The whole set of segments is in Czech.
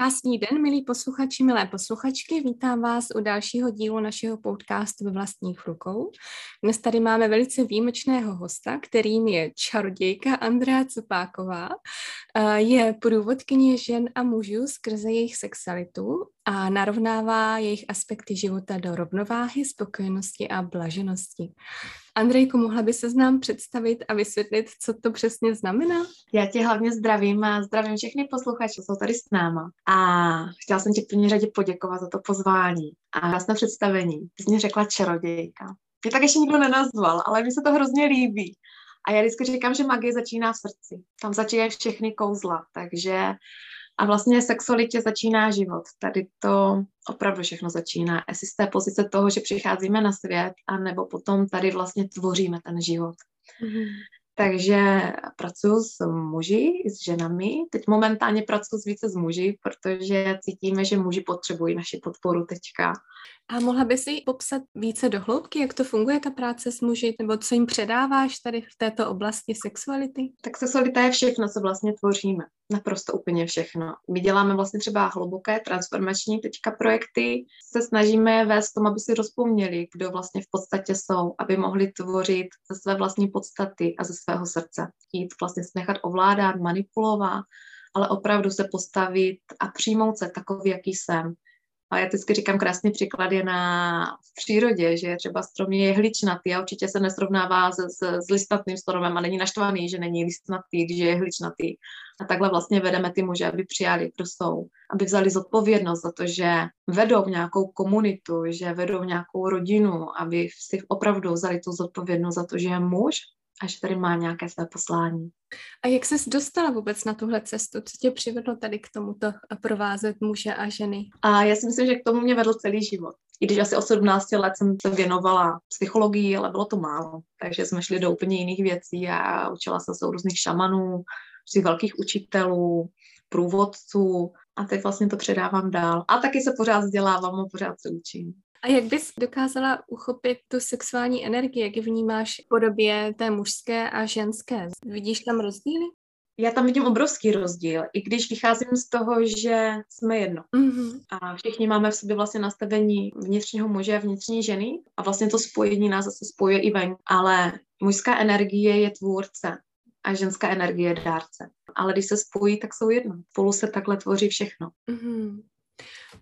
Krásný den, milí posluchači, milé posluchačky. Vítám vás u dalšího dílu našeho podcastu ve vlastních rukou. Dnes tady máme velice výjimečného hosta, kterým je čarodějka Andrea Cupáková. Je průvodkyně žen a mužů skrze jejich sexualitu a narovnává jejich aspekty života do rovnováhy, spokojenosti a blaženosti. Andrejko, mohla by se nám představit a vysvětlit, co to přesně znamená? Já tě hlavně zdravím a zdravím všechny posluchače, jsou tady s náma. A chtěla jsem ti v první řadě poděkovat za to pozvání a krásné představení. Ty jsi mi řekla čarodějka. Mě tak ještě nikdo nenazval, ale mi se to hrozně líbí. A já vždycky říkám, že magie začíná v srdci. Tam začínají všechny kouzla, takže a vlastně sexualitě začíná život. Tady to opravdu všechno začíná. Jestli z té pozice toho, že přicházíme na svět, anebo potom tady vlastně tvoříme ten život. Mm-hmm. Takže pracuji s muži, s ženami. Teď momentálně pracuji s více s muži, protože cítíme, že muži potřebují naši podporu teďka. A mohla by si popsat více dohloubky, jak to funguje ta práce s muži, nebo co jim předáváš tady v této oblasti sexuality? Tak sexualita je všechno, co vlastně tvoříme. Naprosto úplně všechno. My děláme vlastně třeba hluboké transformační teďka projekty, se snažíme vést tomu, aby si rozpomněli, kdo vlastně v podstatě jsou, aby mohli tvořit ze své vlastní podstaty a ze svého srdce. Chtít vlastně se nechat ovládat, manipulovat, ale opravdu se postavit a přijmout se takový, jaký jsem a já vždycky říkám krásný příklad je na v přírodě, že třeba strom je hličnatý a určitě se nesrovnává s, s, s listnatým stromem a není naštvaný, že není listnatý, když je hličnatý. A takhle vlastně vedeme ty muže, aby přijali, kdo jsou, aby vzali zodpovědnost za to, že vedou nějakou komunitu, že vedou nějakou rodinu, aby si opravdu vzali tu zodpovědnost za to, že je muž a že tady má nějaké své poslání. A jak ses dostala vůbec na tuhle cestu? Co tě přivedlo tady k tomuto provázet muže a ženy? A já si myslím, že k tomu mě vedl celý život. I když asi od 17 let jsem se věnovala psychologii, ale bylo to málo. Takže jsme šli do úplně jiných věcí a učila jsem se u různých šamanů, při velkých učitelů, průvodců a teď vlastně to předávám dál. A taky se pořád vzdělávám a pořád se učím. A jak bys dokázala uchopit tu sexuální energii, jak ji vnímáš v podobě té mužské a ženské? Vidíš tam rozdíly? Já tam vidím obrovský rozdíl, i když vycházím z toho, že jsme jedno. Mm-hmm. A všichni máme v sobě vlastně nastavení vnitřního muže a vnitřní ženy a vlastně to spojení nás zase spojuje i ven. Ale mužská energie je tvůrce a ženská energie je dárce. Ale když se spojí, tak jsou jedno. Spolu se takhle tvoří všechno. Mm-hmm.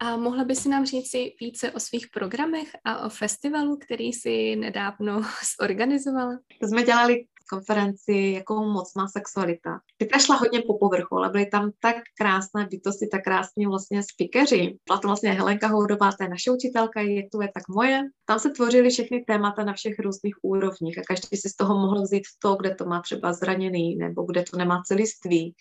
A mohla by si nám říct si více o svých programech a o festivalu, který si nedávno zorganizovala? To jsme dělali konferenci, jakou moc má sexualita. Ty šla hodně po povrchu, ale byly tam tak krásné bytosti, tak krásní vlastně speakeři. Byla to vlastně Helenka Houdová, to je naše učitelka, je tu je tak moje. Tam se tvořily všechny témata na všech různých úrovních a každý si z toho mohl vzít to, kde to má třeba zraněný nebo kde to nemá celiství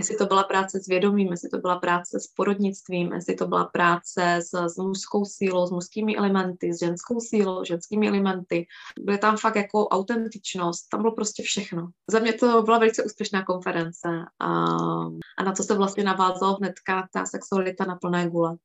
jestli to byla práce s vědomím, jestli to byla práce s porodnictvím, jestli to byla práce s, s mužskou sílou, s mužskými elementy, s ženskou sílou, ženskými elementy. Byly tam fakt jako autentičnost, tam bylo prostě všechno. Za mě to byla velice úspěšná konference a, a na to se vlastně navázalo hnedka ta sexualita na plné gule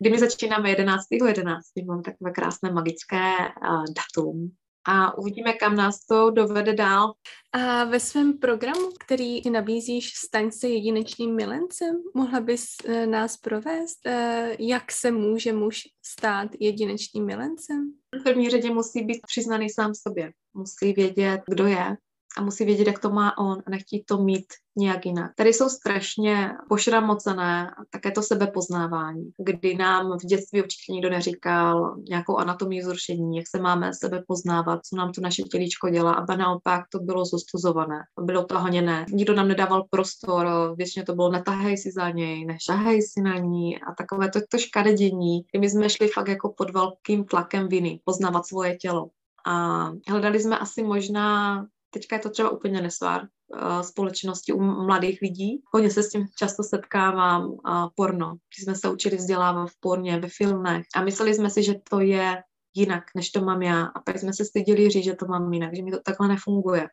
kdy my začínáme 11.11. 11. Mám takové krásné magické uh, datum, a uvidíme, kam nás to dovede dál. A ve svém programu, který ty nabízíš, staň se jedinečným milencem, mohla bys eh, nás provést, eh, jak se může muž stát jedinečným milencem? V první řadě musí být přiznaný sám sobě. Musí vědět, kdo je, a musí vědět, jak to má on a nechtít to mít nějak jinak. Tady jsou strašně pošramocené také to sebepoznávání, kdy nám v dětství určitě nikdo neříkal nějakou anatomii zrušení, jak se máme sebe poznávat, co nám to naše tělíčko dělá, a naopak to bylo zostuzované, bylo to honěné. Nikdo nám nedával prostor, většině to bylo netahej si za něj, nešahej si na ní a takové to, to škaredění. My jsme šli fakt jako pod velkým tlakem viny, poznávat svoje tělo. A hledali jsme asi možná teďka je to třeba úplně nesvár, uh, společnosti u mladých lidí. Hodně se s tím často setkávám porno. Když jsme se učili vzdělávat v porně, ve filmech a mysleli jsme si, že to je jinak, než to mám já. A pak jsme se styděli říct, že to mám jinak, že mi to takhle nefunguje.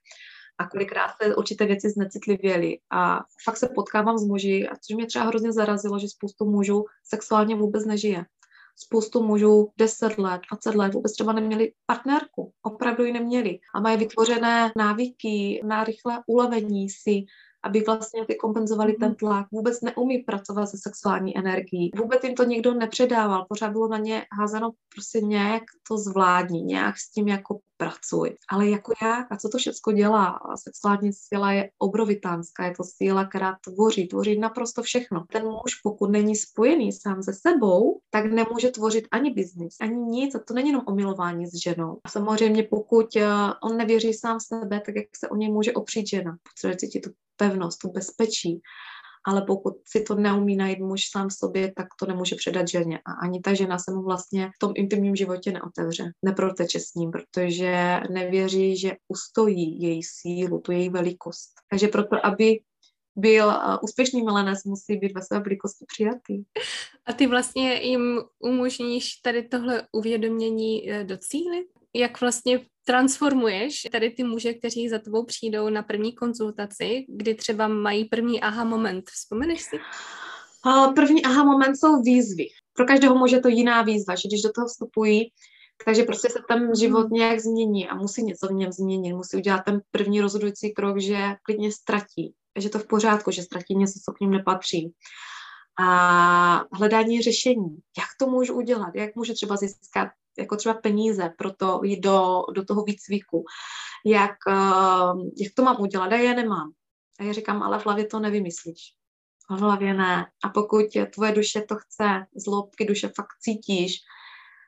A kolikrát se určité věci znecitlivěly. A fakt se potkávám s muži, a což mě třeba hrozně zarazilo, že spoustu mužů sexuálně vůbec nežije. Spoustu mužů 10 let, 20 let vůbec třeba neměli partnerku. Opravdu ji neměli. A mají vytvořené návyky na rychlé ulevení si, aby vlastně ty kompenzovali ten mhm. tlak. Vůbec neumí pracovat se sexuální energií. Vůbec jim to nikdo nepředával. Pořád bylo na ně házeno prostě nějak to zvládní, nějak s tím jako pracuj. Ale jako jak a co to všechno dělá? Sexuální síla je obrovitánská, je to síla, která tvoří, tvoří naprosto všechno. Ten muž, pokud není spojený sám se sebou, tak nemůže tvořit ani biznis, ani nic. A to není jenom omilování s ženou. A samozřejmě, pokud eh, on nevěří sám sebe, tak jak se o něj může opřít žena? Potřebuje cítit tu pevnost, tu bezpečí. Ale pokud si to neumí najít muž sám sobě, tak to nemůže předat ženě. A ani ta žena se mu vlastně v tom intimním životě neotevře, neproteče s ním, protože nevěří, že ustojí její sílu, tu její velikost. Takže proto, aby byl uh, úspěšný milenec, musí být ve své velikosti přijatý. A ty vlastně jim umožníš tady tohle uvědomění eh, docílit? Jak vlastně transformuješ tady ty muže, kteří za tebou přijdou na první konzultaci, kdy třeba mají první aha moment. Vzpomeneš si? První aha moment jsou výzvy. Pro každého muže to jiná výzva, že když do toho vstupují, takže prostě se ten život hmm. nějak změní a musí něco v něm změnit. Musí udělat ten první rozhodující krok, že klidně ztratí, že to v pořádku, že ztratí něco, co k ním nepatří. A hledání řešení. Jak to můžu udělat? Jak můžu třeba získat jako třeba peníze pro to jít do, do toho výcviku, jak, uh, jak to mám udělat a já nemám. A já říkám, ale v hlavě to nevymyslíš. V hlavě ne. A pokud tvoje duše to chce, z duše fakt cítíš,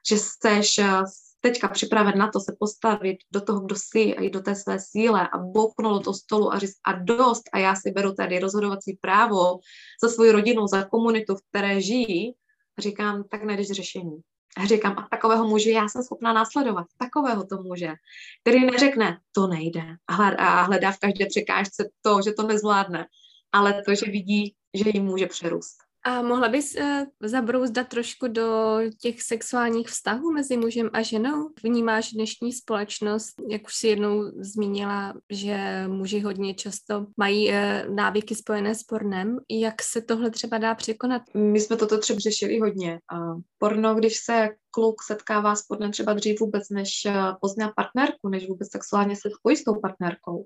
že jsi eh, teďka připraven na to se postavit do toho, kdo jsi a i do té své síle a bouknout do stolu a říct a dost a já si beru tady rozhodovací právo za svou rodinu, za komunitu, v které žijí, říkám, tak najdeš řešení. A říkám, a takového muže já jsem schopná následovat, takového to muže, který neřekne, to nejde. A hledá v každé překážce to, že to nezvládne, ale to, že vidí, že jim může přerůst. A mohla bys uh, zabrouzdat trošku do těch sexuálních vztahů mezi mužem a ženou? Vnímáš dnešní společnost, jak už si jednou zmínila, že muži hodně často mají uh, návyky spojené s pornem. Jak se tohle třeba dá překonat? My jsme toto třeba řešili hodně. Porno, když se kluk setkává s pornem třeba dřív vůbec, než uh, pozná partnerku, než vůbec sexuálně se spojí s tou partnerkou,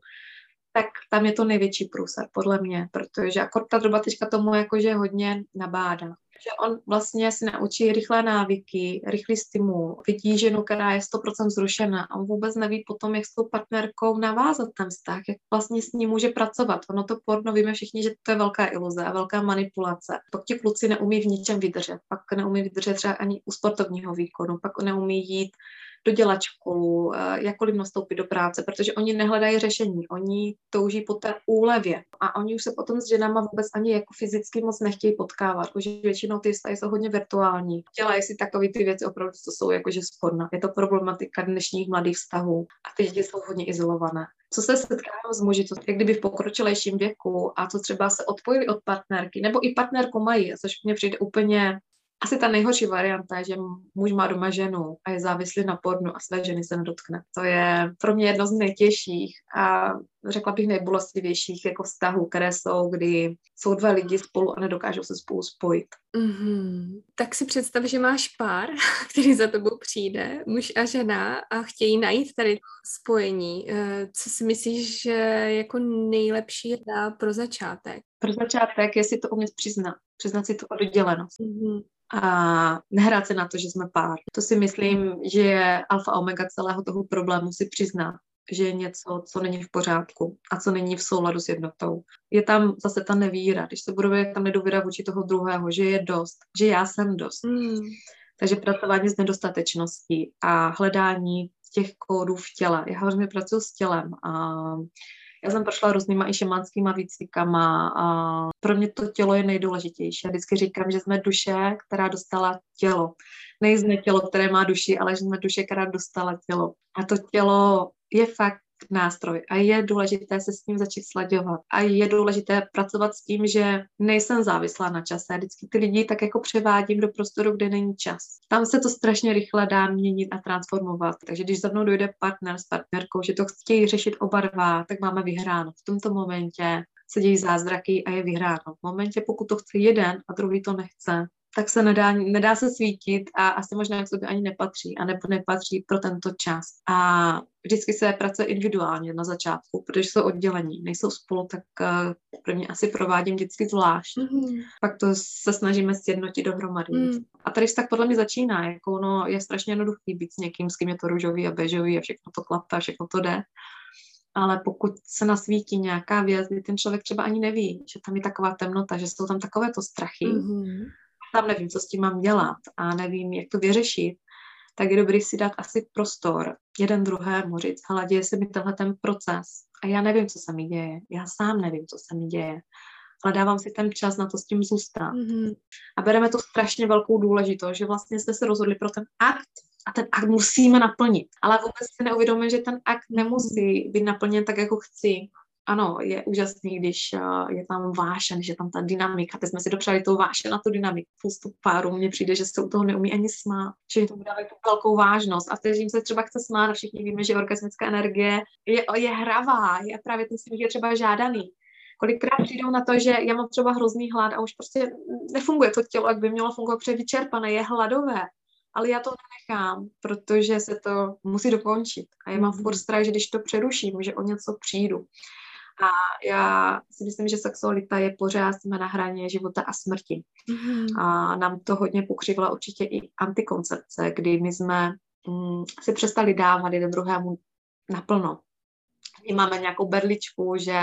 tak tam je to největší průser, podle mě, protože akor ta doba teďka tomu jakože hodně nabádá. Že on vlastně si naučí rychlé návyky, rychlý stimul, vidí ženu, která je 100% zrušena a on vůbec neví potom, jak s tou partnerkou navázat ten vztah, jak vlastně s ní může pracovat. Ono to porno, víme všichni, že to je velká iluze a velká manipulace. Pak ti kluci neumí v ničem vydržet, pak neumí vydržet třeba ani u sportovního výkonu, pak neumí jít dodělat školu, eh, jakkoliv nastoupit do práce, protože oni nehledají řešení, oni touží po té úlevě a oni už se potom s ženama vůbec ani jako fyzicky moc nechtějí potkávat, protože většinou ty vztahy jsou hodně virtuální. Dělají si takové ty věci opravdu, co jsou jakože sporná. Je to problematika dnešních mladých vztahů a ty děti jsou hodně izolované. Co se setkávám s muži, co jak kdyby v pokročilejším věku a co třeba se odpojili od partnerky, nebo i partnerku mají, což mně přijde úplně asi ta nejhorší varianta je, že muž má doma ženu a je závislý na pornu a své ženy se nedotkne. To je pro mě jedno z nejtěžších a řekla bych nejbolestivějších jako vztahů, které jsou, kdy jsou dva lidi spolu a nedokážou se spolu spojit. Mm-hmm. Tak si představ, že máš pár, který za tebou přijde, muž a žena a chtějí najít tady spojení. Eh, co si myslíš, že jako nejlepší je pro začátek? Pro začátek je si to umět přiznat. Přiznat si tu oddělenost. Mm-hmm a nehrát se na to, že jsme pár. To si myslím, že je alfa omega celého toho problému si přiznat, že je něco, co není v pořádku a co není v souladu s jednotou. Je tam zase ta nevíra, když se buduje tam nedůvěra vůči toho druhého, že je dost, že já jsem dost. Mm. Takže pracování s nedostatečností a hledání těch kódů v těle. Já hodně pracuji s tělem a já jsem prošla různýma i šemanskýma výcvikama a pro mě to tělo je nejdůležitější. Já vždycky říkám, že jsme duše, která dostala tělo. Nejsme tělo, které má duši, ale že jsme duše, která dostala tělo. A to tělo je fakt nástroj a je důležité se s tím začít slaďovat a je důležité pracovat s tím, že nejsem závislá na čase. Vždycky ty lidi tak jako převádím do prostoru, kde není čas. Tam se to strašně rychle dá měnit a transformovat. Takže když za mnou dojde partner s partnerkou, že to chtějí řešit oba dva, tak máme vyhráno. V tomto momentě se dějí zázraky a je vyhráno. V momentě, pokud to chce jeden a druhý to nechce, tak se nedá, nedá se svítit a asi možná k sobě ani nepatří a nebo nepatří pro tento čas. A vždycky se pracuje individuálně na začátku, protože jsou oddělení, nejsou spolu, tak uh, pro mě asi provádím vždycky zvlášť. Mm-hmm. Pak to se snažíme sjednotit dohromady. Mm. A tady tak podle mě začíná, jako no, je strašně jednoduchý být s někým, s kým je to růžový a bežový a všechno to klape, všechno to jde ale pokud se nasvítí nějaká věc, kdy ten člověk třeba ani neví, že tam je taková temnota, že jsou tam takovéto strachy, mm-hmm tam nevím, co s tím mám dělat a nevím, jak to vyřešit, tak je dobrý si dát asi prostor jeden druhému říct, ale děje se mi tenhle ten proces a já nevím, co se mi děje, já sám nevím, co se mi děje, ale dávám si ten čas na to s tím zůstat. Mm-hmm. A bereme tu strašně velkou důležitost, že vlastně jsme se rozhodli pro ten akt a ten akt musíme naplnit. Ale vůbec si neuvědomíme, že ten akt nemusí být naplněn tak, jako chci ano, je úžasný, když uh, je tam vášen, že tam ta dynamika, teď jsme si dopřáli tou vášen na tu dynamiku. Spoustu párů mně přijde, že se u toho neumí ani smát, že tomu dávají tu velkou vážnost a vteřím se třeba chce smát a všichni víme, že orgasmická energie je, je hravá, je právě ten smích je třeba žádaný. Kolikrát přijdou na to, že já mám třeba hrozný hlad a už prostě nefunguje to tělo, jak by mělo fungovat, protože je vyčerpané, je hladové ale já to nenechám, protože se to musí dokončit. A já mám mhm. furt strach, že když to přeruším, že o něco přijdu. A já si myslím, že sexualita je pořád jsme na hraně života a smrti. Mm-hmm. A nám to hodně pokřivila určitě i antikoncepce, kdy my jsme mm, si přestali dávat jeden druhému naplno. My máme nějakou berličku, že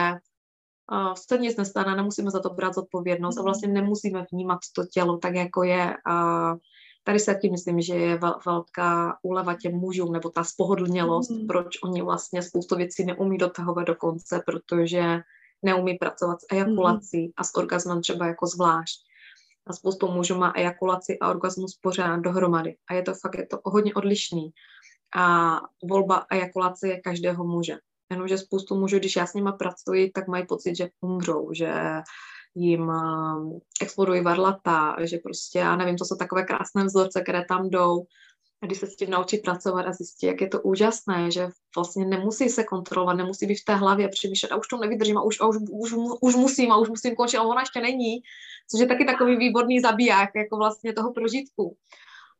uh, se nic nestane, nemusíme za to brát zodpovědnost mm-hmm. a mhm. vlastně nemusíme vnímat to tělo tak, jako je. Uh, Tady se taky myslím, že je velká úleva těm mužům, nebo ta spohodlnělost, mm. proč oni vlastně spoustu věcí neumí dotahovat do konce, protože neumí pracovat s ejakulací mm. a s orgasmem třeba jako zvlášť. A spoustu mužů má ejakulaci a orgasmus pořád dohromady. A je to fakt, je to hodně odlišný. A volba ejakulace je každého muže. Jenomže spoustu mužů, když já s nima pracuji, tak mají pocit, že umřou, že jim uh, explodují varlata, že prostě, já nevím, to jsou takové krásné vzorce, které tam jdou, a když se s tím naučí pracovat a zjistí, jak je to úžasné, že vlastně nemusí se kontrolovat, nemusí být v té hlavě přemýšlet a už to nevydržím a už, a už, už, už musím a už musím končit a ona ještě není, což je taky takový výborný zabiják jako vlastně toho prožitku.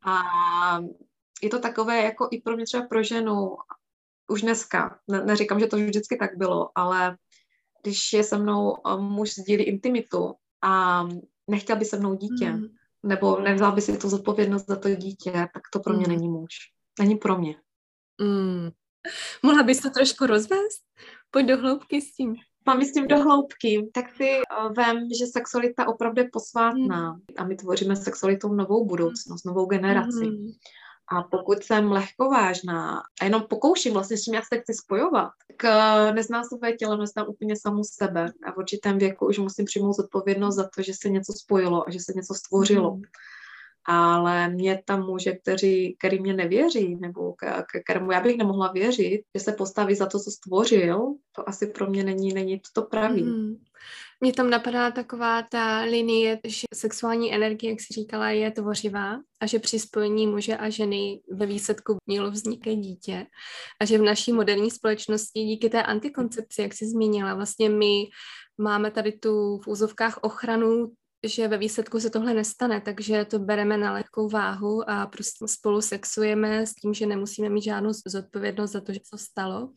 A je to takové jako i pro mě třeba pro ženu už dneska, ne, neříkám, že to vždycky tak bylo, ale když je se mnou eh, muž sdílí intimitu a nechtěl by se mnou dítě, mm. nebo nevzal by si tu zodpovědnost za to dítě, tak to pro mě mm. není muž. Není pro mě. Mm. Mohla bys to trošku rozvést? Pojď do hloubky s tím. Mám s tím do hloubky, tak si uh, vem, že sexualita opravdu je posvátná mm. a my tvoříme sexualitou novou budoucnost, novou generaci. Mm. A pokud jsem lehkovážná a jenom pokouším vlastně, s čím já se chci spojovat, tak eh, své tělo, neznám úplně samu sebe. A v určitém věku už musím přijmout zodpovědnost za to, že se něco spojilo a že se něco stvořilo. Mm ale mě tam muže, kteří, který mě nevěří, nebo k, kterému já bych nemohla věřit, že se postaví za to, co stvořil, to asi pro mě není, není to pravý. Mm. Mně tam napadá taková ta linie, že sexuální energie, jak jsi říkala, je tvořivá a že při spojení muže a ženy ve výsledku mělo vznikat dítě a že v naší moderní společnosti díky té antikoncepci, jak jsi zmínila, vlastně my máme tady tu v úzovkách ochranu že ve výsledku se tohle nestane, takže to bereme na lehkou váhu a prostě spolu sexujeme s tím, že nemusíme mít žádnou zodpovědnost za to, že se stalo.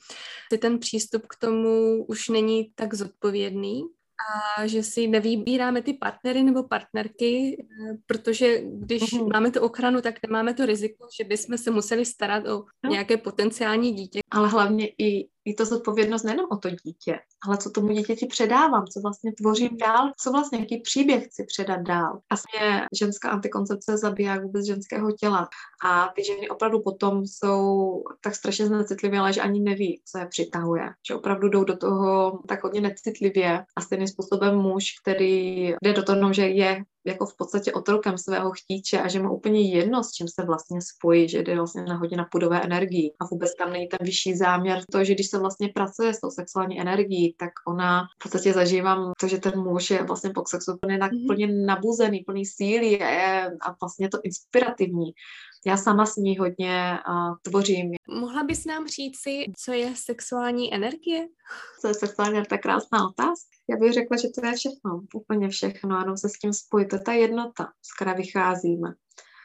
Ten přístup k tomu už není tak zodpovědný, a že si nevybíráme ty partnery nebo partnerky, eh, protože když mm-hmm. máme tu ochranu, tak nemáme to riziko, že bychom se museli starat o no. nějaké potenciální dítě. Ale hlavně i je to zodpovědnost nejenom o to dítě, ale co tomu dítěti předávám, co vlastně tvořím dál, co vlastně, jaký příběh chci předat dál. Mě ženská antikoncepce zabíjá vůbec ženského těla. A ty ženy opravdu potom jsou tak strašně znecitlivé, že ani neví, co je přitahuje. Že opravdu jdou do toho tak hodně necitlivě a stejným způsobem muž, který jde do toho, že je jako v podstatě otrokem svého chtíče a že má úplně jedno, s čím se vlastně spojí, že jde vlastně na hodně na půdové energii a vůbec tam není ten vyšší záměr. To, že když se vlastně pracuje s tou sexuální energií, tak ona v podstatě zažívám to, že ten muž je vlastně po sexu plně, mm-hmm. plně nabuzený, plný síly a, je, a vlastně to inspirativní já sama s ní hodně uh, tvořím. Mohla bys nám říci, co je sexuální energie? Co je sexuální energie? Je krásná otázka. Já bych řekla, že to je všechno, úplně všechno, jenom se s tím spojit. To je ta jednota, z které vycházíme.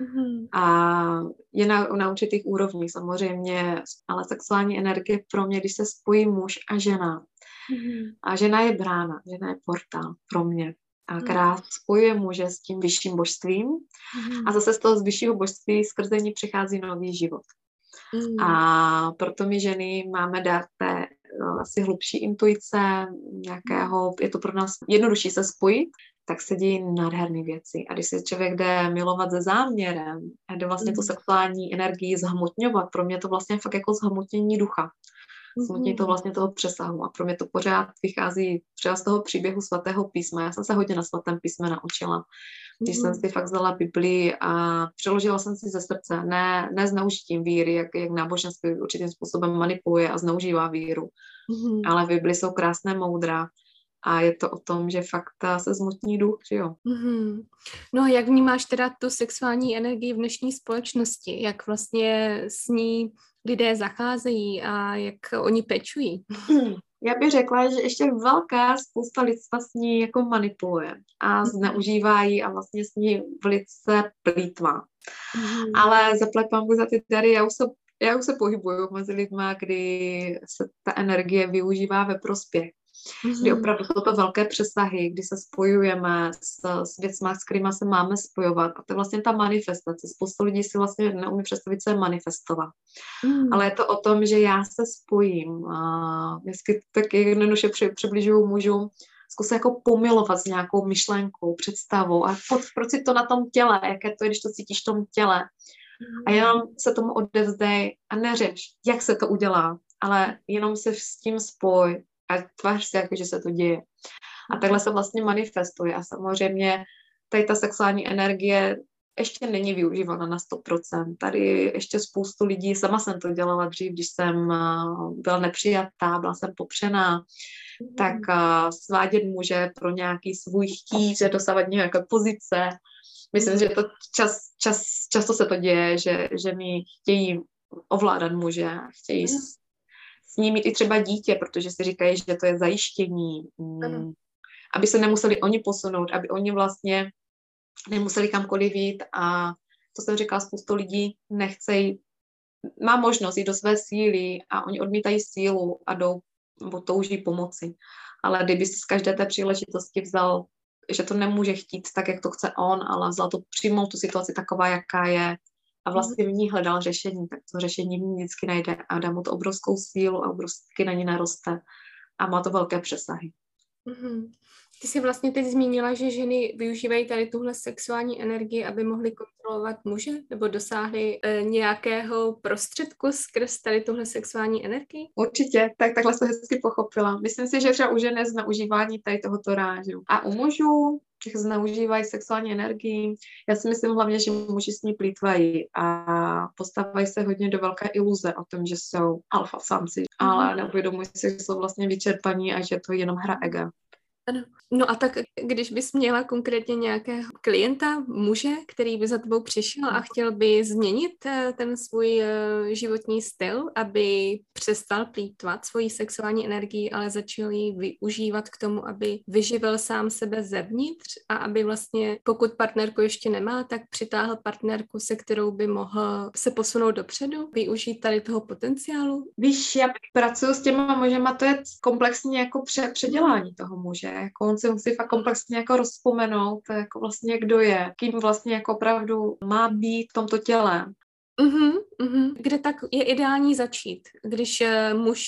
Mm-hmm. A je na, na určitých úrovních samozřejmě, ale sexuální energie pro mě, když se spojí muž a žena, mm-hmm. a žena je brána, žena je portál pro mě a která spojuje muže s tím vyšším božstvím mm. a zase z toho z vyššího božství skrze ní přichází nový život. Mm. A proto my ženy máme dát té no, asi hlubší intuice, nějakého, je to pro nás jednodušší se spojit, tak se dějí nádherné věci. A když se člověk jde milovat se záměrem a jde vlastně mm. tu sexuální energii zhmotňovat, pro mě to vlastně fakt jako zhmotnění ducha smutní to vlastně toho přesahu. A pro mě to pořád vychází třeba z toho příběhu svatého písma. Já jsem se hodně na svatém písme naučila. Když jsem si fakt vzala Biblii a přeložila jsem si ze srdce, ne, ne zneužitím víry, jak, jak náboženství určitým způsobem manipuluje a zneužívá víru. Mm-hmm. Ale v Biblii jsou krásné moudra a je to o tom, že fakt se zmutní duch, že jo. Mm-hmm. No a jak vnímáš teda tu sexuální energii v dnešní společnosti? Jak vlastně s ní lidé zacházejí a jak oni pečují? Hmm. Já bych řekla, že ještě velká spousta lidstva s ní jako manipuluje a mhm. zneužívají a vlastně s ní velice plítvá. Mm. Ale zaplepám za ty dary, já už se já už se pohybuju mezi lidma, kdy se ta energie využívá ve prospěch. Kdy opravdu jsou to velké přesahy, kdy se spojujeme s, s věcmi, s kterými se máme spojovat. A to je vlastně ta manifestace. Spousta lidí si vlastně neumí představit, co je manifestovat. Mm. Ale je to o tom, že já se spojím. A vždycky tak jednoduše při, přibližuju mužům, zkusit jako pomilovat s nějakou myšlenkou, představou a proč si to na tom těle, jaké to je, když to cítíš v tom těle. A mm. jenom se tomu odevzdej a neřeš, jak se to udělá, ale jenom se s tím spoj a tvář se, jako že se to děje. A takhle se vlastně manifestuje. A samozřejmě tady ta sexuální energie ještě není využívána na 100%. Tady ještě spoustu lidí, sama jsem to dělala dřív, když jsem byla nepřijatá, byla jsem popřená, mm. tak svádět muže pro nějaký svůj chtít, dosávat nějaké pozice. Myslím, že to čas, čas, často se to děje, že, že mi chtějí ovládat muže, chtějí mm s ním mít i třeba dítě, protože si říkají, že to je zajištění, mm, aby se nemuseli oni posunout, aby oni vlastně nemuseli kamkoliv jít a to jsem říkala, spoustu lidí nechcejí, má možnost jít do své síly a oni odmítají sílu a jdou nebo touží pomoci. Ale kdyby si z každé té příležitosti vzal, že to nemůže chtít tak, jak to chce on, ale vzal to přijmout tu situaci taková, jaká je, a mhm. vlastně v ní hledal řešení, tak to řešení v ní vždycky najde a dá mu to obrovskou sílu a obrovsky na ní naroste a má to velké přesahy. Mm-hmm. Ty jsi vlastně teď zmínila, že ženy využívají tady tuhle sexuální energii, aby mohly kontrolovat muže nebo dosáhly e, nějakého prostředku skrz tady tuhle sexuální energii? Určitě, tak takhle jsem hezky pochopila. Myslím si, že třeba u žen je zneužívání tady tohoto rážu. A u mužů zneužívají sexuální energii. Já si myslím hlavně, že muži s ní plítvají a postávají se hodně do velké iluze o tom, že jsou alfa samci, mm-hmm. ale neuvědomují si, že jsou vlastně vyčerpaní a že to je jenom hra ega. Ano. No a tak když bys měla konkrétně nějakého klienta, muže, který by za tebou přišel a chtěl by změnit eh, ten svůj eh, životní styl, aby přestal plítvat svoji sexuální energii, ale začal ji využívat k tomu, aby vyživil sám sebe zevnitř a aby vlastně, pokud partnerku ještě nemá, tak přitáhl partnerku, se kterou by mohl se posunout dopředu, využít tady toho potenciálu? Víš, já pracuji s těma mužema, to je komplexní jako pře- předělání toho muže, jako on si musí fakt komplexně jako rozpomenout, jako vlastně kdo je, kým vlastně jako opravdu má být v tomto těle. Mm-hmm, mm-hmm. Kde tak je ideální začít, když uh, muž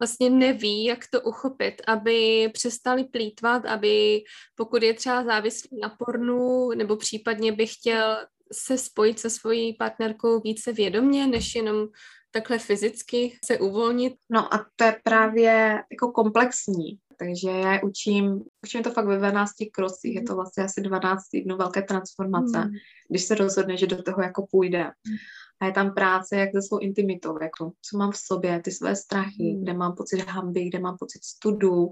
vlastně neví, jak to uchopit, aby přestali plítvat, aby pokud je třeba závislý na pornu, nebo případně by chtěl se spojit se svojí partnerkou více vědomě, než jenom takhle fyzicky se uvolnit? No a to je právě jako komplexní. Takže já je učím, učím to fakt ve 12 krocích, je to vlastně asi 12 týdnů velké transformace, mm. když se rozhodne, že do toho jako půjde. Mm. A je tam práce jak se svou intimitou, jako co mám v sobě, ty své strachy, mm. kde mám pocit hamby, kde mám pocit studu,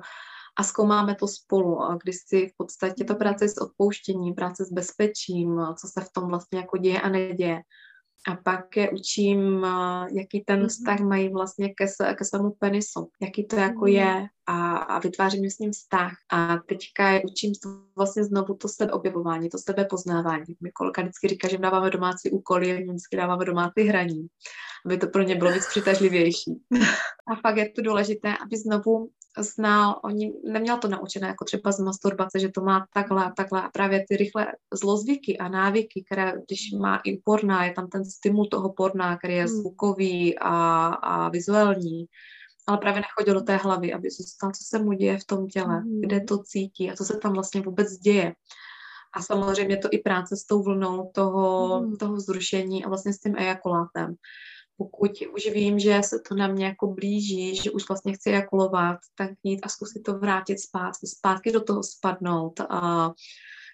a zkoumáme to spolu. A když si v podstatě to práce s odpouštěním, práce s bezpečím, co se v tom vlastně jako děje a neděje. A pak je učím, jaký ten mhm. vztah mají vlastně ke, ke svému penisu, jaký to jako mhm. je a, a vytvářím s ním vztah. A teďka je učím vlastně znovu to sebeobjevování, to sebepoznávání. My kolika vždycky říká, že dáváme domácí úkoly, my vždycky dáváme domácí hraní, aby to pro ně bylo víc přitažlivější. a pak je to důležité, aby znovu znal, oni, neměl to naučené jako třeba z masturbace, že to má takhle a takhle a právě ty rychlé zlozvyky a návyky, které když má i porná, je tam ten stimul toho porná, který je hmm. zvukový a, a vizuální, ale právě nechodil do té hlavy, aby zůstal, co se mu děje v tom těle, mm. kde to cítí a co se tam vlastně vůbec děje. A samozřejmě to i práce s tou vlnou toho, mm. toho zrušení a vlastně s tím ejakulátem pokud už vím, že se to na mě jako blíží, že už vlastně chci ejakulovat, tak jít a zkusit to vrátit zpátky, zpátky do toho spadnout. A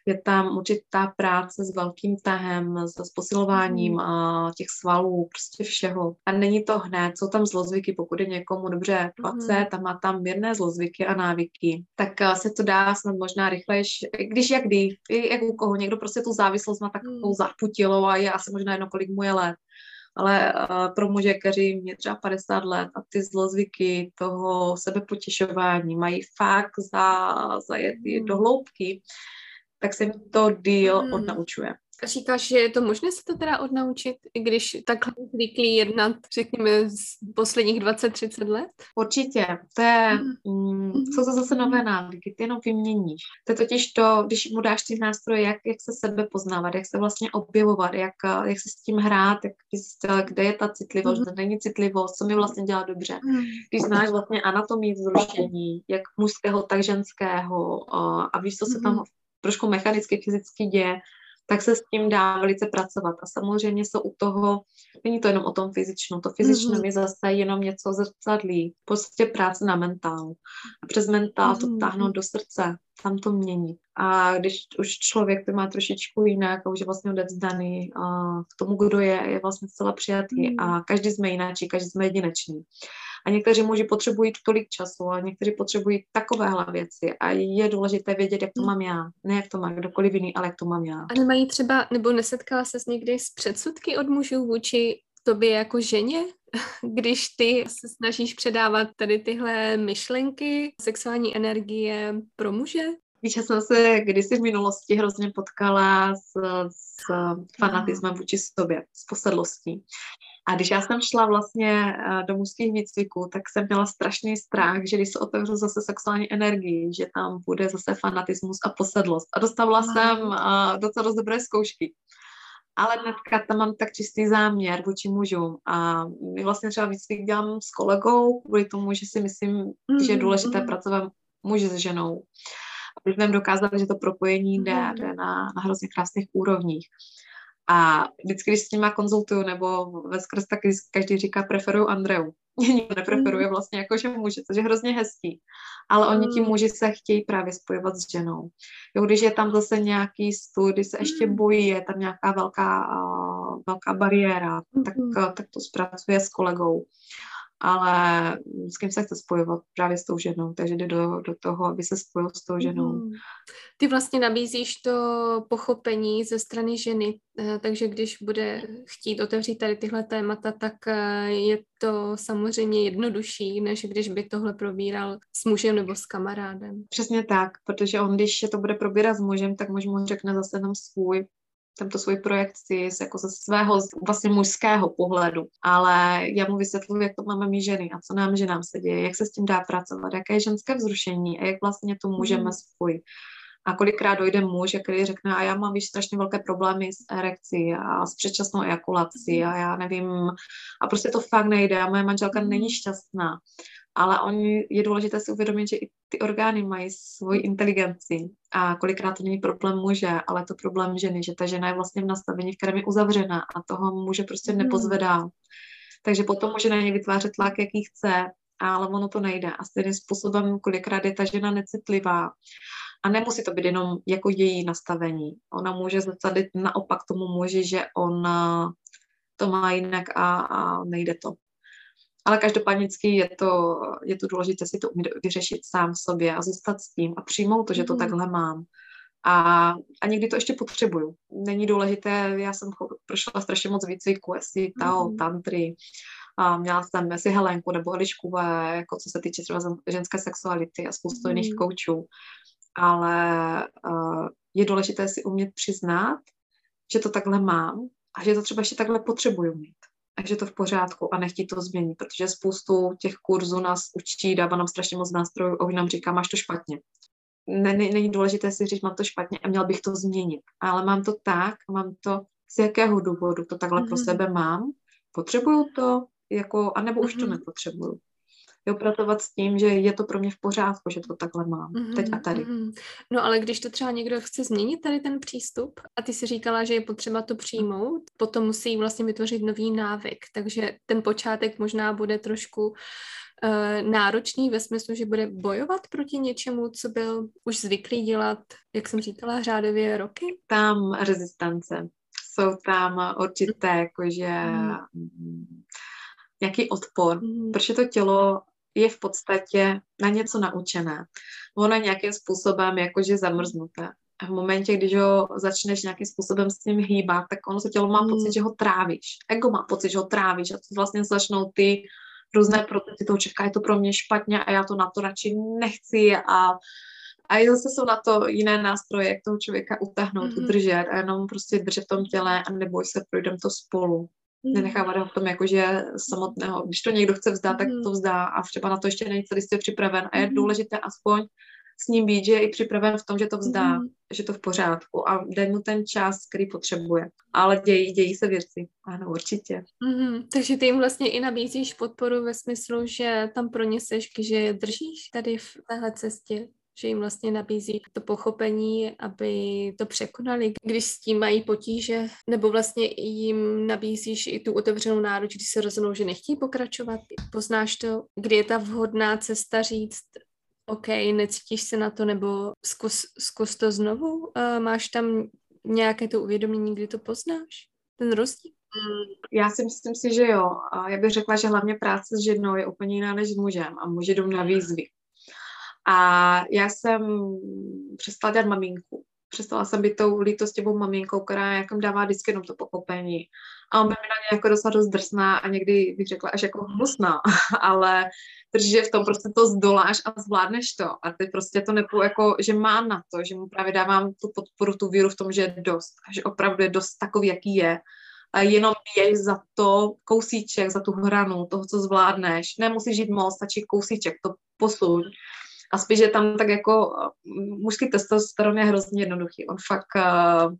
je tam určitá práce s velkým tahem, s, posilováním mm. a těch svalů, prostě všeho. A není to hned, jsou tam zlozvyky, pokud je někomu dobře 20 mm. a má tam mírné zlozvyky a návyky, tak se to dá snad možná rychlejš, když jak kdy, jak u koho, někdo prostě tu závislost má takovou mm. zaputilou a je asi možná jedno, kolik mu je let ale uh, pro muže, kteří mě třeba 50 let a ty zlozvyky toho sebepotěšování mají fakt za, zajet do hloubky, tak se mi to díl hmm. odnaučuje. Říkáš, že je to možné se to teda odnaučit, i když takhle zvyklý jednat, řekněme, z posledních 20-30 let? Určitě. To je, mm, jsou to zase nové návyky, ty jenom vyměníš. To je totiž to, když mu dáš ty nástroje, jak, jak se sebe poznávat, jak se vlastně objevovat, jak, jak se s tím hrát, jak zjistil, kde je ta citlivost, mm. kde není citlivost, co mi vlastně dělá dobře. Když znáš vlastně anatomii vzrušení, jak mužského, tak ženského a, a víš, co se tam trošku mechanicky, fyzicky děje, tak se s tím dá velice pracovat. A samozřejmě jsou u toho, není to jenom o tom fyzičnu, to fyzično mm-hmm. je zase jenom něco zrcadlí, prostě práce na mentál. A přes mentál mm-hmm. to táhnout do srdce, tam to mění. A když už člověk to má trošičku jinak a už je vlastně odevzdaný a k tomu, kdo je, je vlastně zcela přijatý mm. a každý jsme jináčí, každý jsme jedinečný. A někteří muži potřebují tolik času a někteří potřebují takovéhle věci. A je důležité vědět, jak to mám já. Ne jak to má kdokoliv jiný, ale jak to mám já. A nemají třeba, nebo nesetkala se někdy s předsudky od mužů vůči tobě jako ženě, když ty se snažíš předávat tady tyhle myšlenky, sexuální energie pro muže? Víš, já jsem se kdysi v minulosti hrozně potkala s, s fanatismem vůči sobě, s posedlostí. A když já jsem šla vlastně eh, do mužských výcviků, tak jsem měla strašný strach, že když se otevřu zase sexuální energii, že tam bude zase fanatismus a posedlost. A dostala wow. jsem uh, docela dost dobré zkoušky. Ale hnedka tam mám tak čistý záměr vůči mužům. A my vlastně třeba výcvik dělám s kolegou, kvůli tomu, že si myslím, mm-hmm. že je důležité mm-hmm. pracovat muži s ženou. Aby jsme dokázali, že to propojení jde, mm-hmm. jde na, na hrozně krásných úrovních. A vždycky, když s nima konzultuju, nebo ve skrz, tak každý říká, preferuju Andreu. Nikdo nepreferuje mm. vlastně jako, že muži, což je hrozně hezký. Ale oni ti mm. muži se chtějí právě spojovat s ženou. Jo, když je tam zase nějaký stůl, kdy se ještě mm. bojí, je tam nějaká velká, velká bariéra, tak, tak to zpracuje s kolegou ale s kým se chce spojovat právě s tou ženou, takže jde do, do toho, aby se spojil s tou ženou. Mm. Ty vlastně nabízíš to pochopení ze strany ženy, eh, takže když bude chtít otevřít tady tyhle témata, tak eh, je to samozřejmě jednodušší, než když by tohle probíral s mužem nebo s kamarádem. Přesně tak, protože on, když to bude probírat s mužem, tak muž mu řekne zase jenom svůj tento svoji projekci z, jako ze svého vlastně mužského pohledu, ale já mu vysvětluji, jak to máme my ženy a co nám ženám se děje, jak se s tím dá pracovat, jaké je ženské vzrušení a jak vlastně to můžeme mm. spojit. A kolikrát dojde muž, který řekne, a já mám víš strašně velké problémy s erekcí a s předčasnou ejakulací a já nevím, a prostě to fakt nejde a moje manželka není mhm. šťastná ale oni, je důležité si uvědomit, že i ty orgány mají svoji inteligenci a kolikrát to není problém muže, ale to problém ženy, že ta žena je vlastně v nastavení, v kterém je uzavřena a toho muže prostě hmm. nepozvedá. Takže potom může na ně vytvářet tlak, jaký chce ale ono to nejde. A stejným způsobem kolikrát je ta žena necitlivá. A nemusí to být jenom jako její nastavení. Ona může zrcadlit naopak tomu muži, že on to má jinak a, a nejde to. Ale každopádně je to, je to důležité si to umět vyřešit sám sobě a zůstat s tím a přijmout to, že to mm. takhle mám. A, a někdy to ještě potřebuju. Není důležité, já jsem prošla strašně moc výcviku, jestli Tao, mm. Tantry, a měla jsem si Helenku nebo Elišku, jako co se týče třeba ženské sexuality a spoustu mm. jiných koučů. Ale uh, je důležité si umět přiznat, že to takhle mám a že to třeba ještě takhle potřebuju mít. A že to v pořádku a nechtít to změnit, protože spoustu těch kurzů nás učí, dává nám strašně moc nástrojů, oni nám říká, máš to špatně. Není důležité si říct, mám to špatně a měl bych to změnit. Ale mám to tak, mám to z jakého důvodu to takhle mm-hmm. pro sebe mám, potřebuju to, jako, anebo už mm-hmm. to nepotřebuju jo, pracovat s tím, že je to pro mě v pořádku, že to takhle mám mm-hmm, teď a tady. Mm-hmm. No ale když to třeba někdo chce změnit tady ten přístup a ty si říkala, že je potřeba to přijmout, potom musí vlastně vytvořit nový návyk, takže ten počátek možná bude trošku uh, náročný ve smyslu, že bude bojovat proti něčemu, co byl už zvyklý dělat, jak jsem říkala, řádově roky? Tam rezistence. Jsou tam určité, jakože mm. nějaký odpor, mm. protože to tělo je v podstatě na něco naučené. Ono je nějakým způsobem jakože zamrznuté. A v momentě, když ho začneš nějakým způsobem s tím hýbat, tak ono se tělo má pocit, hmm. že ho trávíš. Ego má pocit, že ho trávíš a to vlastně začnou ty různé procesy toho čeká, je to pro mě špatně a já to na to radši nechci a a zase jsou na to jiné nástroje, jak toho člověka utáhnout, mm-hmm. udržet a jenom prostě držet v tom těle a neboj se, projdem to spolu. Mm. Nenechávat ho v tom jakože samotného. Když to někdo chce vzdát, mm. tak to mm. vzdá a třeba na to ještě není celý připraven. A je mm. důležité aspoň s ním být, že je i připraven v tom, že to vzdá, mm. že to v pořádku a dej mu ten čas, který potřebuje. Ale dějí, dějí se věci. Ano, určitě. Mm-hmm. Takže ty jim vlastně i nabízíš podporu ve smyslu, že tam pro ně seš, že držíš tady v téhle cestě že jim vlastně nabízí to pochopení, aby to překonali, když s tím mají potíže, nebo vlastně jim nabízíš i tu otevřenou náruč, když se rozhodnou, že nechtějí pokračovat. Poznáš to, kdy je ta vhodná cesta říct, OK, necítíš se na to, nebo zkus, zkus to znovu. Máš tam nějaké to uvědomění, kdy to poznáš? Ten rozdíl? Mm, já si myslím si, že jo. Já bych řekla, že hlavně práce s ženou je úplně jiná než s mužem a muži jdou na výzvy. A já jsem přestala dělat maminku. Přestala jsem být tou lítostivou maminkou, která jako dává vždycky jenom to pochopení. A on by mi na ně jako docela dost drsná a někdy bych řekla až jako hnusná, ale že v tom prostě to zdoláš a zvládneš to. A ty prostě to nepůjdu jako, že mám na to, že mu právě dávám tu podporu, tu víru v tom, že je dost. A že opravdu je dost takový, jaký je. A jenom běž za to kousíček, za tu hranu toho, co zvládneš. Nemusíš žít moc, stačí kousíček, to posuň. A spíš, že tam tak jako mužský testosteron je hrozně jednoduchý. On fakt uh,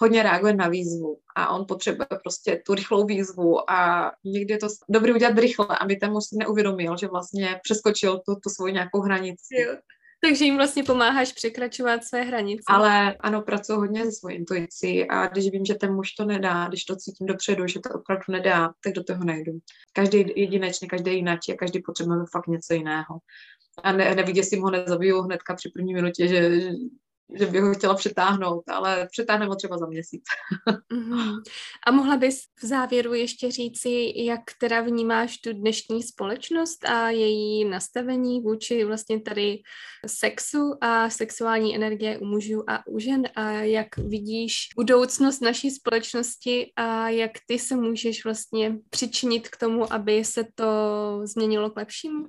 hodně reaguje na výzvu a on potřebuje prostě tu rychlou výzvu a někdy je to dobrý udělat rychle, aby ten muž si neuvědomil, že vlastně přeskočil tu, tu svoji nějakou hranici. Jo. Takže jim vlastně pomáháš překračovat své hranice. Ale ano, pracuji hodně se svojí intuicí a když vím, že ten muž to nedá, když to cítím dopředu, že to opravdu nedá, tak do toho nejdu. Každý jedinečně, každý jinak a každý potřebuje fakt něco jiného a ne, nevyděsím ho, nezabiju hnedka při první minutě, že, že, bych ho chtěla přetáhnout, ale přetáhneme ho třeba za měsíc. Mm-hmm. A mohla bys v závěru ještě říci, jak teda vnímáš tu dnešní společnost a její nastavení vůči vlastně tady sexu a sexuální energie u mužů a u žen a jak vidíš budoucnost naší společnosti a jak ty se můžeš vlastně přičinit k tomu, aby se to změnilo k lepšímu?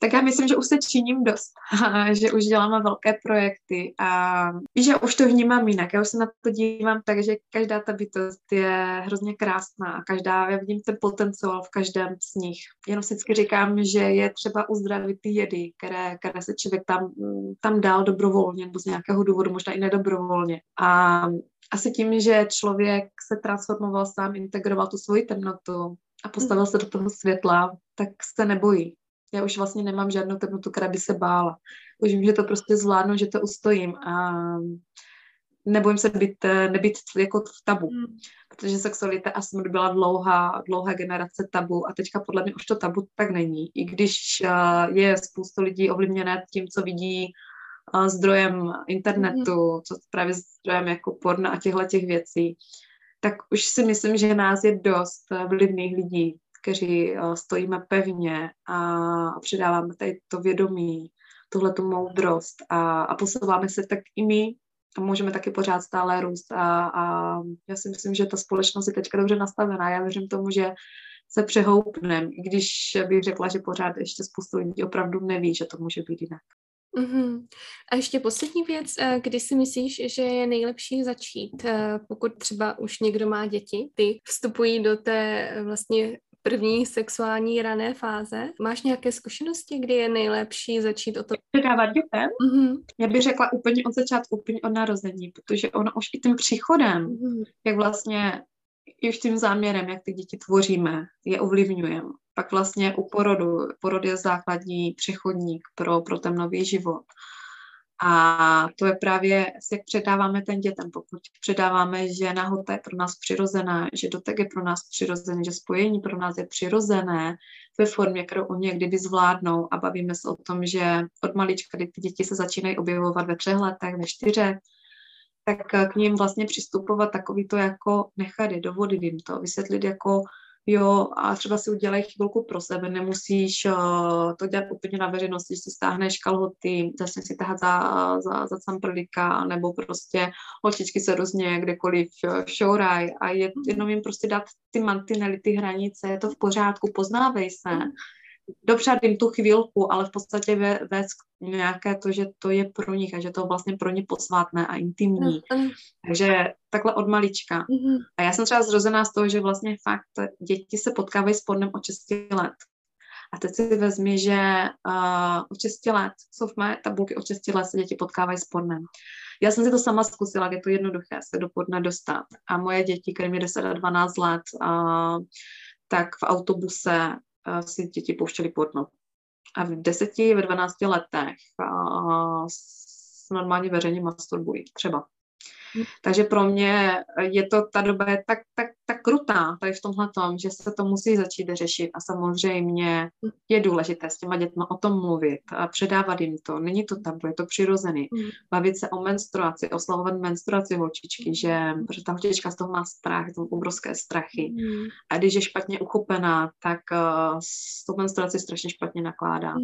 Tak já myslím, že už se činím dost, že už děláme velké projekty a že už to vnímám jinak. Já už se na to dívám tak, že každá ta bytost je hrozně krásná a každá, já vidím ten potenciál v každém z nich. Jenom vždycky říkám, že je třeba uzdravit ty jedy, které, které se člověk tam, tam dal dobrovolně nebo z nějakého důvodu, možná i nedobrovolně. A asi tím, že člověk se transformoval sám, integroval tu svoji temnotu a postavil se do toho světla, tak se nebojí. Já už vlastně nemám žádnou temnotu, která by se bála. Už vím, že to prostě zvládnu, že to ustojím a nebojím se být, eh, nebýt jako v tabu, mm. protože sexualita a smrt byla dlouhá, dlouhá generace tabu a teďka podle mě už to tabu tak není. I když uh, je spoustu lidí ovlivněné tím, co vidí uh, zdrojem internetu, mm. co právě zdrojem jako porna a těchto těch věcí, tak už si myslím, že nás je dost vlivných lidí, kteří uh, stojíme pevně a předáváme tady to vědomí, tuhle tu moudrost a, a posouváme se tak i my a můžeme taky pořád stále růst a, a já si myslím, že ta společnost je teďka dobře nastavená. Já věřím tomu, že se přehoupnem, i když bych řekla, že pořád ještě spoustu lidí opravdu neví, že to může být jinak. Mm-hmm. A ještě poslední věc, eh, kdy si myslíš, že je nejlepší začít, eh, pokud třeba už někdo má děti, ty vstupují do té eh, vlastně první sexuální rané fáze. Máš nějaké zkušenosti, kdy je nejlepší začít o to? Předávat dětem? Mm-hmm. Já bych řekla úplně od začátku, úplně od narození, protože ono už i tím příchodem, mm-hmm. jak vlastně i už tím záměrem, jak ty děti tvoříme, je ovlivňujeme. Pak vlastně u porodu, porod je základní přechodník pro, pro ten nový život. A to je právě, jak předáváme ten dětem. Pokud předáváme, že nahota je pro nás přirozená, že dotek je pro nás přirozený, že spojení pro nás je přirozené ve formě, kterou oni kdyby zvládnou a bavíme se o tom, že od malička, kdy ty děti se začínají objevovat ve třech letech, ve čtyřech, tak k ním vlastně přistupovat takový to jako nechat je, dovodit jim to, vysvětlit jako jo, a třeba si udělej chvilku pro sebe, nemusíš uh, to dělat úplně na veřejnosti, že si stáhneš kalhoty, začne si tahat za, za, za samprlíka, nebo prostě holčičky se různě kdekoliv eh, šouraj a je, jenom jim prostě dát ty mantinely, ty hranice, je to v pořádku, poznávej se, dopřát jim tu chvilku, ale v podstatě ve, vést nějaké to, že to je pro nich a že to vlastně pro ně posvátné a intimní. Mm. Takže takhle od malička. Mm. A já jsem třeba zrozená z toho, že vlastně fakt děti se potkávají s pornem od 6 let. A teď si vezmi, že uh, od 6 let, jsou v mé tabulky od 6 let se děti potkávají s pornem. Já jsem si to sama zkusila, je to jednoduché se do porna dostat. A moje děti, které mě 10 a 12 let, uh, tak v autobuse si děti pouštěli porno. A v deseti, ve dvanácti letech normálně veřejně masturbují třeba. Takže pro mě je to, ta doba je tak, tak, tak krutá tady v tomhle tom, že se to musí začít řešit a samozřejmě je důležité s těma dětma o tom mluvit a předávat jim to. Není to tabu, je to přirozený. Mm. Bavit se o menstruaci, oslavovat menstruaci holčičky, že, protože ta holčička z toho má strach, to obrovské strachy. Mm. A když je špatně uchopená, tak uh, s tou menstruací strašně špatně nakládá.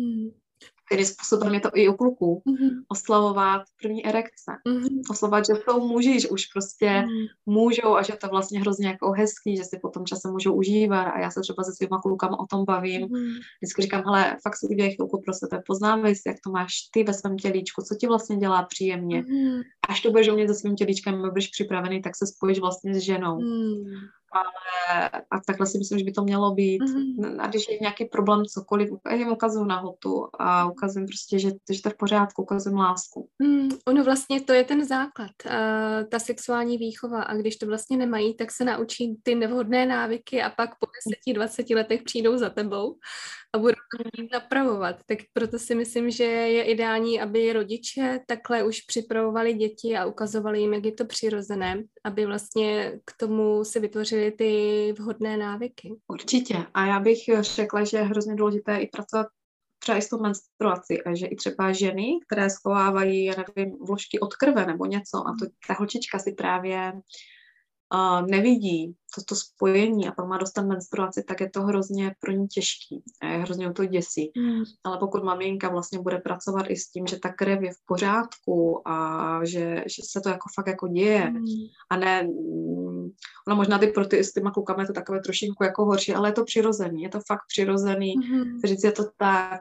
Který způsobem je to i u kluků, mm-hmm. oslavovat první erekce, mm-hmm. oslavovat, že jsou muži, že už prostě mm-hmm. můžou a že to vlastně hrozně jako hezký, že si potom časem můžou užívat a já se třeba se svýma klukama o tom bavím. Mm-hmm. Vždycky říkám, hele, fakt si udělej chvilku pro sebe, poznávej si, jak to máš ty ve svém tělíčku, co ti vlastně dělá příjemně. Mm-hmm. Až to budeš umět se svým tělíčkem, budeš připravený, tak se spojíš vlastně s ženou. Mm-hmm ale a takhle si myslím, že by to mělo být. Mm-hmm. A když je nějaký problém, cokoliv, jim ukazuju nahotu a ukazujem prostě, že, že to je v pořádku, ukazujem lásku. Mm, ono vlastně to je ten základ, uh, ta sexuální výchova a když to vlastně nemají, tak se naučí ty nevhodné návyky a pak po 10-20 letech přijdou za tebou a budou to napravovat. Tak proto si myslím, že je ideální, aby rodiče takhle už připravovali děti a ukazovali jim, jak je to přirozené, aby vlastně k tomu si vytvořili ty vhodné návyky. Určitě. A já bych řekla, že je hrozně důležité i pracovat třeba i s tou menstruací a že i třeba ženy, které schovávají, já nevím, vložky od krve nebo něco a to ta holčička si právě uh, nevidí to, to spojení a pak má dostat menstruaci, tak je to hrozně pro ní těžký. A je hrozně to děsí. Mm. Ale pokud maminka vlastně bude pracovat i s tím, že ta krev je v pořádku a že, že se to jako fakt jako děje mm. a ne, ona možná ty pro ty, s těma klukama je to takové trošinku jako horší, ale je to přirozený, je to fakt přirozený. Mm. Říct je to tak,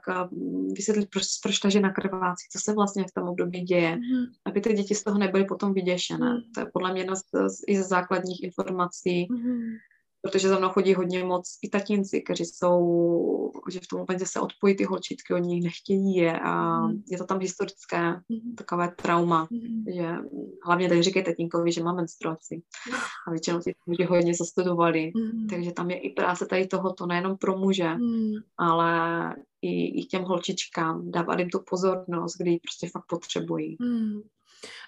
vysvětlit, proč, proč ta žena krvácí, co se vlastně v tom období děje, mm. aby ty děti z toho nebyly potom vyděšené. Mm. To je podle mě jedna z, z, z základních informací, mm Mm-hmm. Protože za mnou chodí hodně moc i tatínci, kteří jsou, že v tom momentě se odpojí ty holčičky, oni nechtějí je a mm. je to tam historické, mm. takové trauma, mm. že hlavně tady říkají tatínkovi, že má menstruaci a většinou ty muži hodně zastudovali, mm. takže tam je i práce tady tohoto, nejenom pro muže, mm. ale i, i těm holčičkám, dávat jim tu pozornost, kdy ji prostě fakt potřebují. Mm.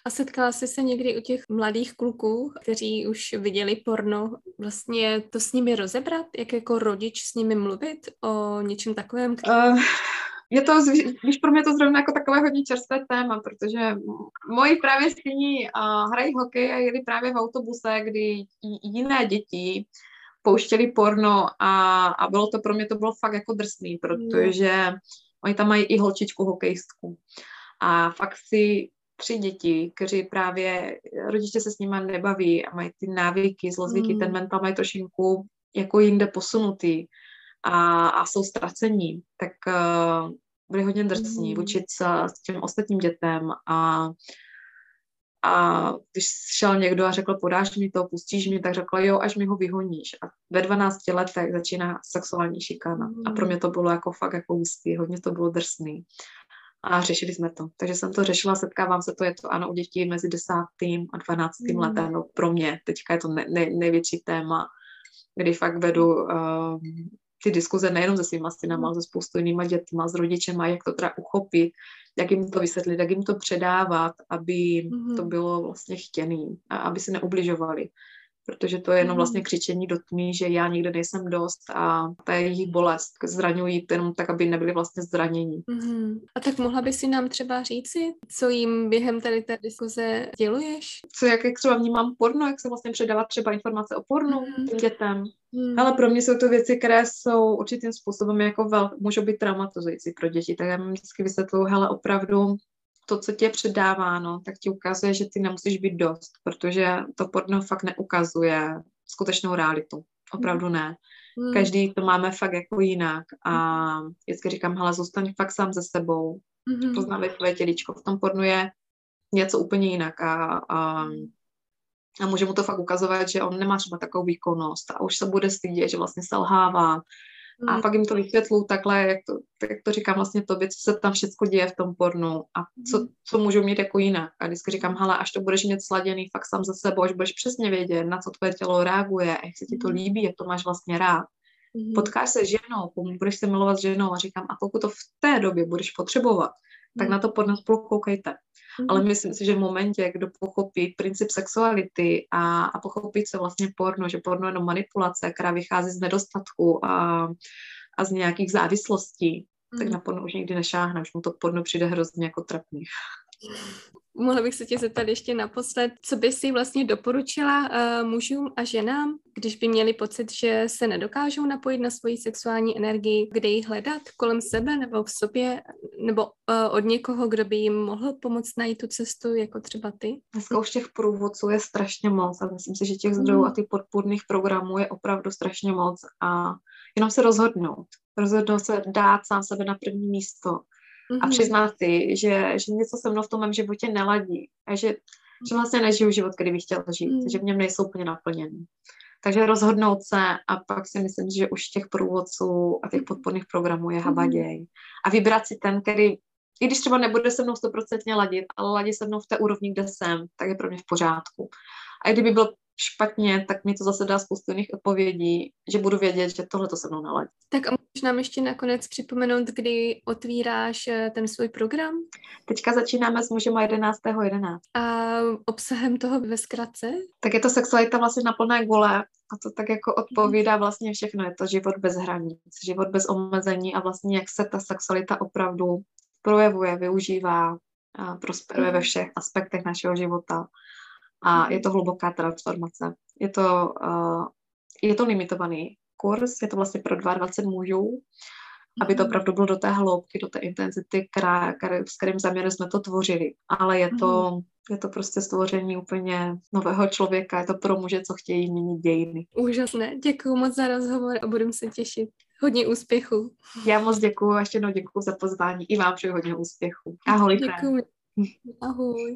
A setkala jsi se někdy u těch mladých kluků, kteří už viděli porno, vlastně to s nimi rozebrat, jak jako rodič s nimi mluvit o něčem takovém? Uh, je to, víš, pro mě to zrovna jako takové hodně čerstvé téma, protože moji právě stejní uh, hrají hokej a jeli právě v autobuse, kdy jiné děti pouštěli porno a, a bylo to pro mě, to bylo fakt jako drsný, protože oni tam mají i holčičku hokejistku. A fakt si tři děti, kteří právě, rodiče se s nimi nebaví a mají ty návyky, zlozvyky, mm. ten mental mají trošinku jako jinde posunutý a, a jsou ztracení, tak uh, byli hodně drsní mm. vůči s těm ostatním dětem a a když šel někdo a řekl, podáš mi to, pustíš mi, tak řekla, jo, až mi ho vyhoníš. A ve 12 letech začíná sexuální šikana. Mm. A pro mě to bylo jako fakt jako ústý, hodně to bylo drsný. A řešili jsme to. Takže jsem to řešila, setkávám se to, je to ano u dětí mezi 10. a 12. Mm. letem. No, pro mě teďka je to ne, ne, největší téma, kdy fakt vedu um, ty diskuze nejenom se svýma synama, ale se spoustu jinýma dětma, s rodičema, jak to teda uchopit, jak jim to vysvětlit, jak jim to předávat, aby mm-hmm. to bylo vlastně chtěný a aby se neubližovali protože to je jenom vlastně mhm. křičení do tmy, že já nikde nejsem dost a ta jejich bolest zraňují jenom tak, aby nebyly vlastně zranění. Mm-hmm. A tak mohla by si nám třeba říci, co jim během tady té diskuze děluješ? Co, jak, jak třeba vnímám porno, jak se vlastně předávat třeba informace o pornu mm-hmm. dětem. Hmm. Ale pro mě jsou to věci, které jsou určitým způsobem jako vel, můžou být traumatizující pro děti. Tak já mi vždycky vysvětluju, hele, opravdu to, co ti je předáváno, tak ti ukazuje, že ty nemusíš být dost, protože to porno fakt neukazuje skutečnou realitu. Opravdu ne. Hmm. Každý to máme fakt jako jinak a vždycky říkám, hele, zůstaň fakt sám ze sebou, mm-hmm. poznáme tvoje těličko. V tom pornu je něco úplně jinak a, a, a může mu to fakt ukazovat, že on nemá třeba takovou výkonnost a už se bude stydět, že vlastně selhává, a mm. pak jim to vysvětlu takhle, jak to, jak to říkám vlastně tobě, co se tam všechno děje v tom pornu a co, mm. co můžu mít jako jinak. A vždycky říkám, hele, až to budeš mít sladěný fakt sám za sebou, až budeš přesně vědět, na co tvoje tělo reaguje, jak se ti to mm. líbí, jak to máš vlastně rád. Mm. Potkáš se s ženou, budeš se milovat s ženou a říkám, a pokud to v té době budeš potřebovat, tak na to porno spolu koukejte. Mm. Ale myslím si, že v momentě, kdo pochopí princip sexuality a, a pochopí, co vlastně porno, že porno je jenom manipulace, která vychází z nedostatku a, a z nějakých závislostí, mm. tak na porno už nikdy nešáhne, už mu to porno přijde hrozně jako trapný. Mohla bych se tě zeptat ještě naposled, co by si vlastně doporučila uh, mužům a ženám, když by měli pocit, že se nedokážou napojit na svoji sexuální energii, kde ji hledat kolem sebe nebo v sobě, nebo uh, od někoho, kdo by jim mohl pomoct najít tu cestu, jako třeba ty? Dneska už těch průvodců je strašně moc a myslím si, že těch zdrojů mm. a těch podpůrných programů je opravdu strašně moc a jenom se rozhodnout. Rozhodnout se dát sám sebe na první místo mm-hmm. a přiznat si, že, že něco se mnou v tom mém životě neladí a že, že vlastně nežiju život, který bych chtěla žít, mm. že v něm nejsou úplně naplněný. Takže rozhodnout se a pak si myslím, že už těch průvodců a těch podporných programů je habaděj. A vybrat si ten, který, i když třeba nebude se mnou stoprocentně ladit, ale ladí se mnou v té úrovni, kde jsem, tak je pro mě v pořádku. A i kdyby byl špatně, tak mi to zase dá spoustu jiných odpovědí, že budu vědět, že tohle to se mnou naladí. Tak a můžeš nám ještě nakonec připomenout, kdy otvíráš eh, ten svůj program? Teďka začínáme s mužem 11.11. 11. A obsahem toho ve zkratce? Tak je to sexualita vlastně na plné gole a to tak jako odpovídá vlastně všechno. Je to život bez hranic, život bez omezení a vlastně jak se ta sexualita opravdu projevuje, využívá, a prosperuje ve mhm. všech aspektech našeho života a je to hluboká transformace. Je to, uh, je to limitovaný kurz, je to vlastně pro 22 mužů, aby to mhm. opravdu bylo do té hloubky, do té intenzity, která, která, s kterým záměrem jsme to tvořili. Ale je to, mm. je to prostě stvoření úplně nového člověka, je to pro muže, co chtějí měnit dějiny. Úžasné, děkuji moc za rozhovor a budu se těšit. Hodně úspěchu. Já moc děkuji a ještě jednou děkuji za pozvání. I vám přeji hodně úspěchu. Ahoj. Děkuji. Ahoj.